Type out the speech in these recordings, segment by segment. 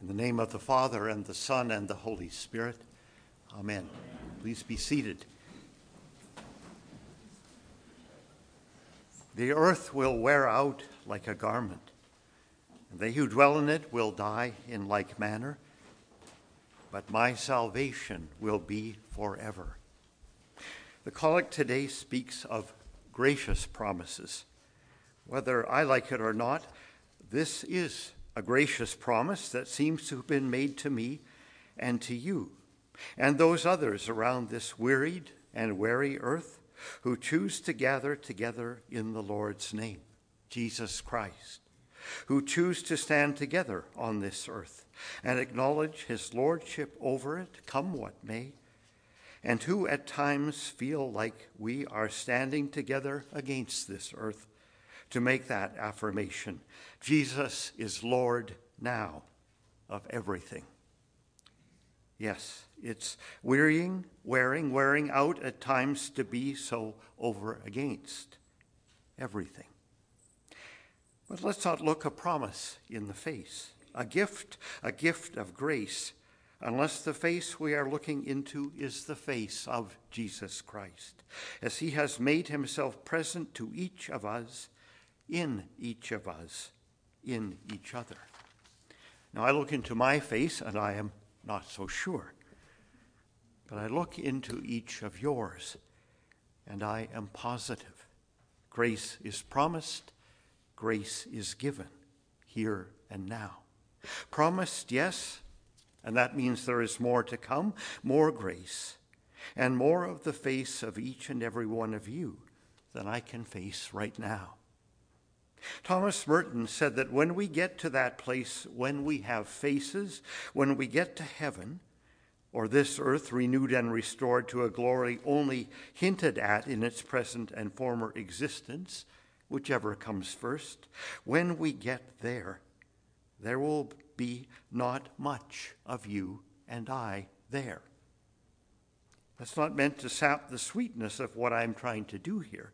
In the name of the Father, and the Son, and the Holy Spirit. Amen. Please be seated. The earth will wear out like a garment, and they who dwell in it will die in like manner, but my salvation will be forever. The collect today speaks of gracious promises. Whether I like it or not, this is a gracious promise that seems to have been made to me and to you and those others around this wearied and weary earth who choose to gather together in the Lord's name, Jesus Christ, who choose to stand together on this earth and acknowledge his lordship over it, come what may, and who at times feel like we are standing together against this earth to make that affirmation Jesus is Lord now of everything. Yes, it's wearying, wearing, wearing out at times to be so over against everything. But let's not look a promise in the face, a gift, a gift of grace, unless the face we are looking into is the face of Jesus Christ, as he has made himself present to each of us, in each of us, in each other. Now I look into my face and I am not so sure. But I look into each of yours and I am positive. Grace is promised, grace is given here and now. Promised, yes, and that means there is more to come, more grace, and more of the face of each and every one of you than I can face right now. Thomas Merton said that when we get to that place, when we have faces, when we get to heaven, or this earth renewed and restored to a glory only hinted at in its present and former existence, whichever comes first, when we get there, there will be not much of you and I there. That's not meant to sap the sweetness of what I'm trying to do here,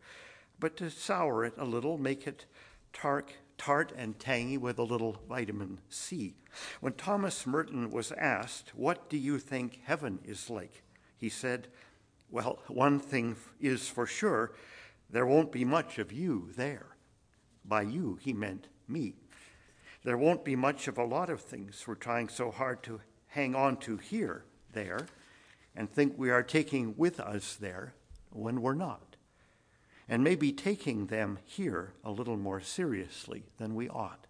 but to sour it a little, make it tart, tart and tangy with a little vitamin C. When Thomas Merton was asked, What do you think heaven is like? he said, Well, one thing is for sure, there won't be much of you there. By you, he meant me. There won't be much of a lot of things we're trying so hard to hang on to here, there, and think we are taking with us there when we're not and maybe taking them here a little more seriously than we ought.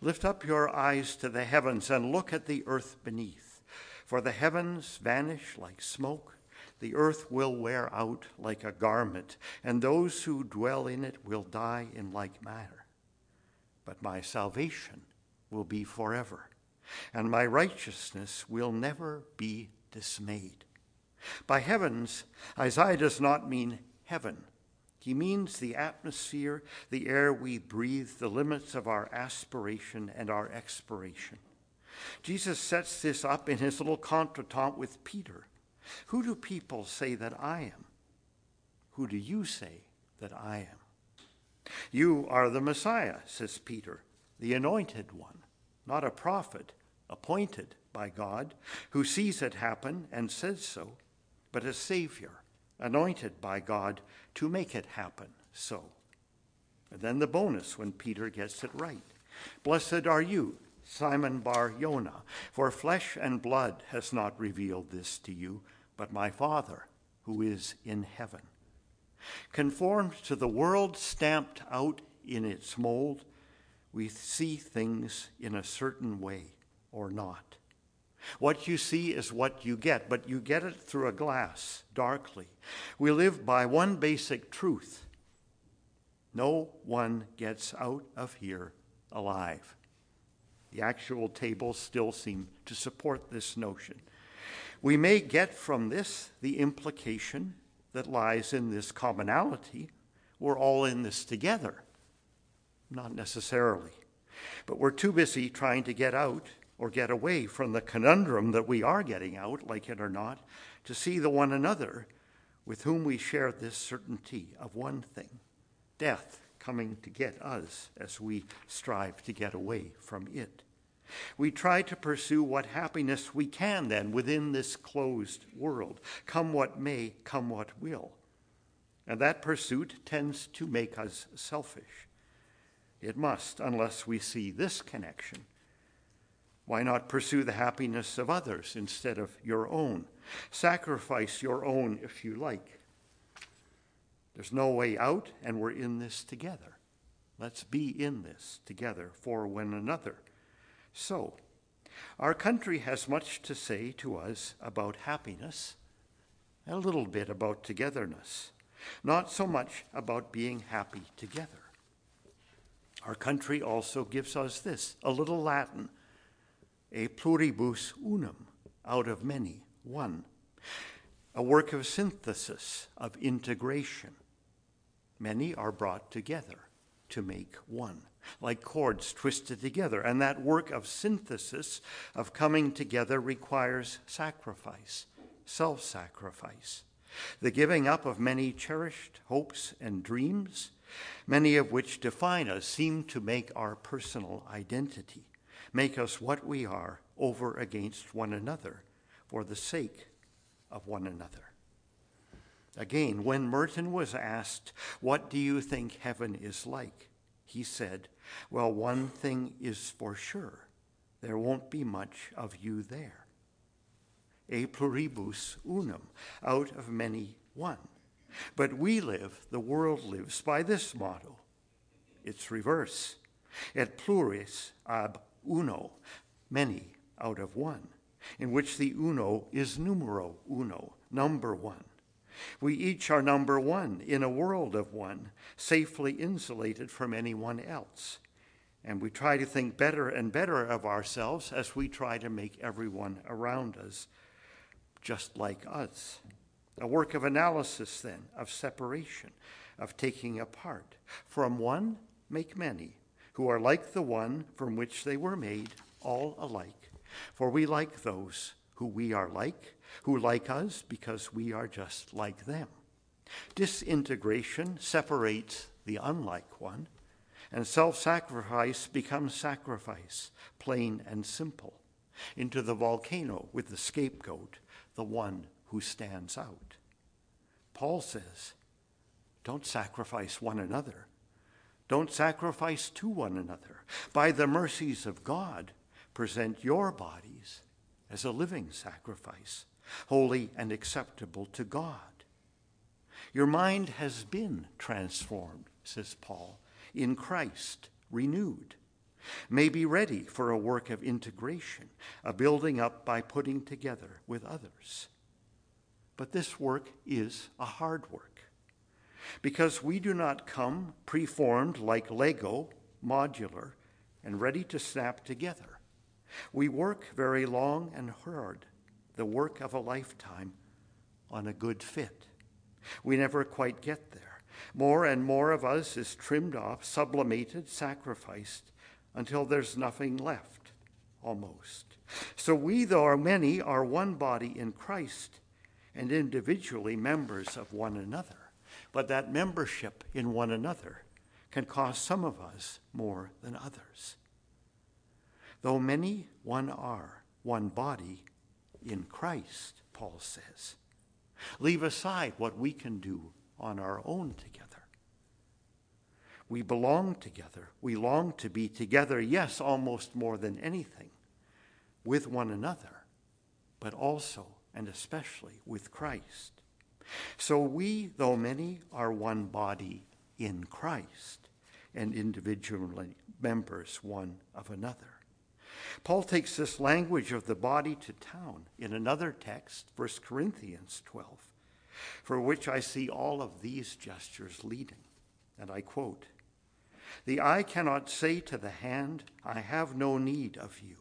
Lift up your eyes to the heavens and look at the earth beneath, for the heavens vanish like smoke, the earth will wear out like a garment, and those who dwell in it will die in like manner. But my salvation will be forever, and my righteousness will never be dismayed. By heavens, Isaiah does not mean heaven. He means the atmosphere, the air we breathe, the limits of our aspiration and our expiration. Jesus sets this up in his little contretemps with Peter. Who do people say that I am? Who do you say that I am? You are the Messiah, says Peter, the anointed one, not a prophet appointed by God who sees it happen and says so, but a Savior anointed by God to make it happen so. And then the bonus when Peter gets it right. Blessed are you, Simon Bar Yonah, for flesh and blood has not revealed this to you, but my Father who is in heaven. Conformed to the world stamped out in its mold, we see things in a certain way or not. What you see is what you get, but you get it through a glass, darkly. We live by one basic truth no one gets out of here alive. The actuarial tables still seem to support this notion. We may get from this the implication that lies in this commonality. We're all in this together. Not necessarily. But we're too busy trying to get out or get away from the conundrum that we are getting out, like it or not, to see the one another with whom we share this certainty of one thing death coming to get us as we strive to get away from it. We try to pursue what happiness we can then within this closed world, come what may, come what will. And that pursuit tends to make us selfish. It must, unless we see this connection. Why not pursue the happiness of others instead of your own? Sacrifice your own if you like. There's no way out, and we're in this together. Let's be in this together for one another. So, our country has much to say to us about happiness, a little bit about togetherness, not so much about being happy together. Our country also gives us this a little Latin, e pluribus unum, out of many, one, a work of synthesis, of integration. Many are brought together to make one, like cords twisted together. And that work of synthesis, of coming together, requires sacrifice, self sacrifice, the giving up of many cherished hopes and dreams, many of which define us, seem to make our personal identity, make us what we are over against one another for the sake of one another. Again, when Merton was asked, What do you think heaven is like? he said, Well, one thing is for sure there won't be much of you there. A pluribus unum, out of many, one. But we live, the world lives, by this motto. It's reverse. Et pluris ab uno, many out of one, in which the uno is numero uno, number one. We each are number one in a world of one, safely insulated from anyone else. And we try to think better and better of ourselves as we try to make everyone around us just like us. A work of analysis, then, of separation, of taking apart. From one, make many, who are like the one from which they were made, all alike. For we like those who we are like who like us because we are just like them. Disintegration separates the unlike one, and self sacrifice becomes sacrifice, plain and simple, into the volcano with the scapegoat, the one who stands out. Paul says, Don't sacrifice one another. Don't sacrifice to one another. By the mercies of God, present your bodies as a living sacrifice holy and acceptable to God. Your mind has been transformed, says Paul, in Christ, renewed. May be ready for a work of integration, a building up by putting together with others. But this work is a hard work because we do not come preformed like Lego, modular, and ready to snap together. We work very long and hard the work of a lifetime on a good fit. We never quite get there. More and more of us is trimmed off, sublimated, sacrificed, until there's nothing left, almost. So we, though are many, are one body in Christ and individually members of one another. But that membership in one another can cost some of us more than others. Though many, one are, one body in Christ, Paul says. Leave aside what we can do on our own together. We belong together. We long to be together, yes, almost more than anything, with one another, but also and especially with Christ. So we, though many, are one body in Christ and individually members one of another. Paul takes this language of the body to town in another text, 1 Corinthians 12, for which I see all of these gestures leading. And I quote The eye cannot say to the hand, I have no need of you,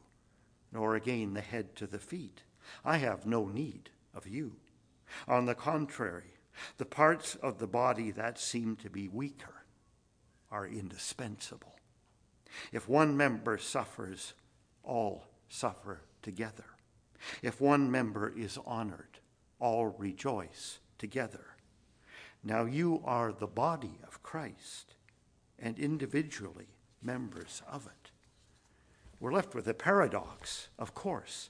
nor again the head to the feet, I have no need of you. On the contrary, the parts of the body that seem to be weaker are indispensable. If one member suffers, all suffer together. If one member is honored, all rejoice together. Now you are the body of Christ and individually members of it. we're left with a paradox, of course.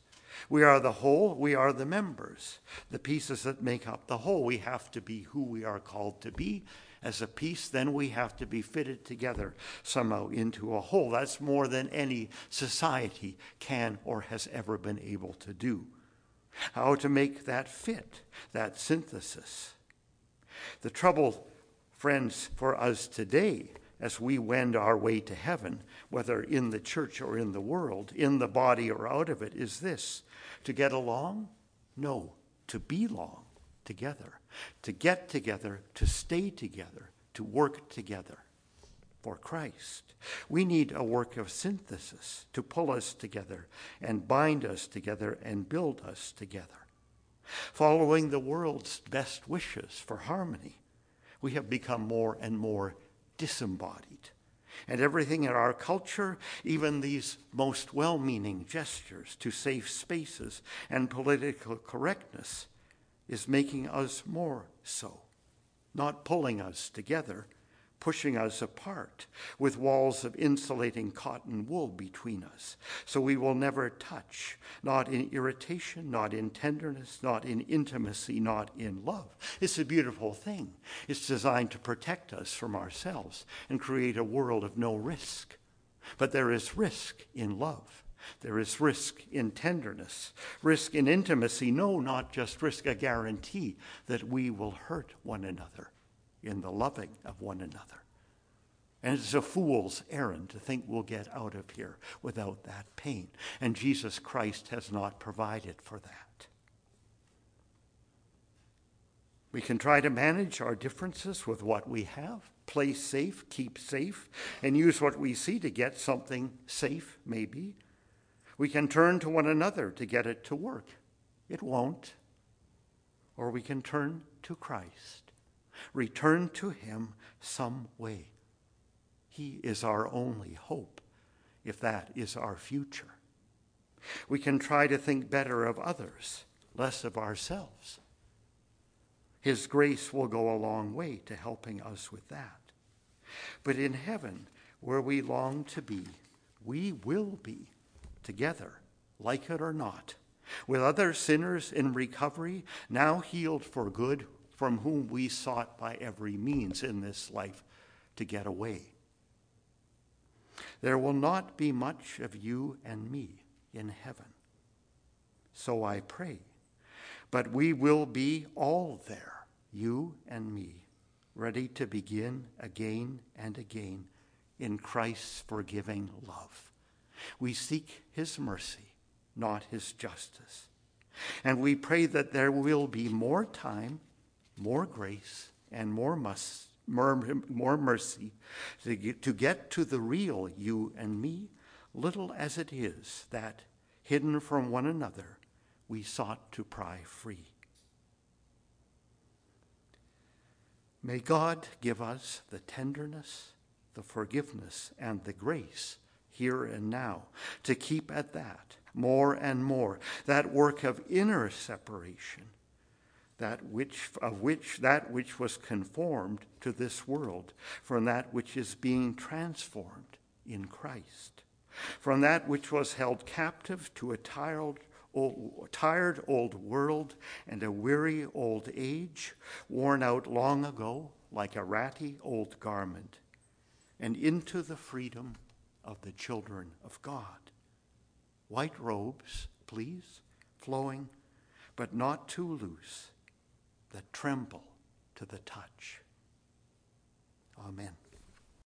We are the whole, we are the members, the pieces that make up the whole. We have to be who we are called to be as a piece, then we have to be fitted together somehow into a whole. That's more than any society can or has ever been able to do. How to make that fit, that synthesis. The trouble, friends, for us today as we wend our way to heaven, whether in the church or in the world, in the body or out of it, is this to get along? No, to belong together, to get together, to stay together, to work together for Christ. We need a work of synthesis to pull us together and bind us together and build us together. Following the world's best wishes for harmony, we have become more and more disembodied. And everything in our culture, even these most well meaning gestures to safe spaces and political correctness, is making us more so, not pulling us together, pushing us apart with walls of insulating cotton wool between us. So we will never touch, not in irritation, not in tenderness, not in intimacy, not in love. It's a beautiful thing. It's designed to protect us from ourselves and create a world of no risk. But there is risk in love. There is risk in tenderness, risk in intimacy. No, not just risk, a guarantee that we will hurt one another in the loving of one another. And it's a fool's errand to think we'll get out of here without that pain. And Jesus Christ has not provided for that. We can try to manage our differences with what we have, play safe, keep safe, and use what we see to get something safe, maybe. We can turn to one another to get it to work. It won't. Or we can turn to Christ return to Him some way. He is our only hope, if that is our future. We can try to think better of others, less of ourselves. His grace will go a long way to helping us with that. But in heaven, where we long to be, we will be together, like it or not, with other sinners in recovery, now healed for good from whom we sought by every means in this life to get away. There will not be much of you and me in heaven. So I pray. But we will be all there, you and me, ready to begin again and again in Christ's forgiving love. We seek his mercy, not his justice. And we pray that there will be more time more grace and more, mus- more, more mercy to get, to get to the real you and me, little as it is that, hidden from one another, we sought to pry free. May God give us the tenderness, the forgiveness, and the grace here and now to keep at that more and more, that work of inner separation that which of which that which was conformed to this world from that which is being transformed in Christ from that which was held captive to a tired old, tired old world and a weary old age worn out long ago like a ratty old garment and into the freedom of the children of God. White robes please flowing but not too loose that tremble to the touch. Amen.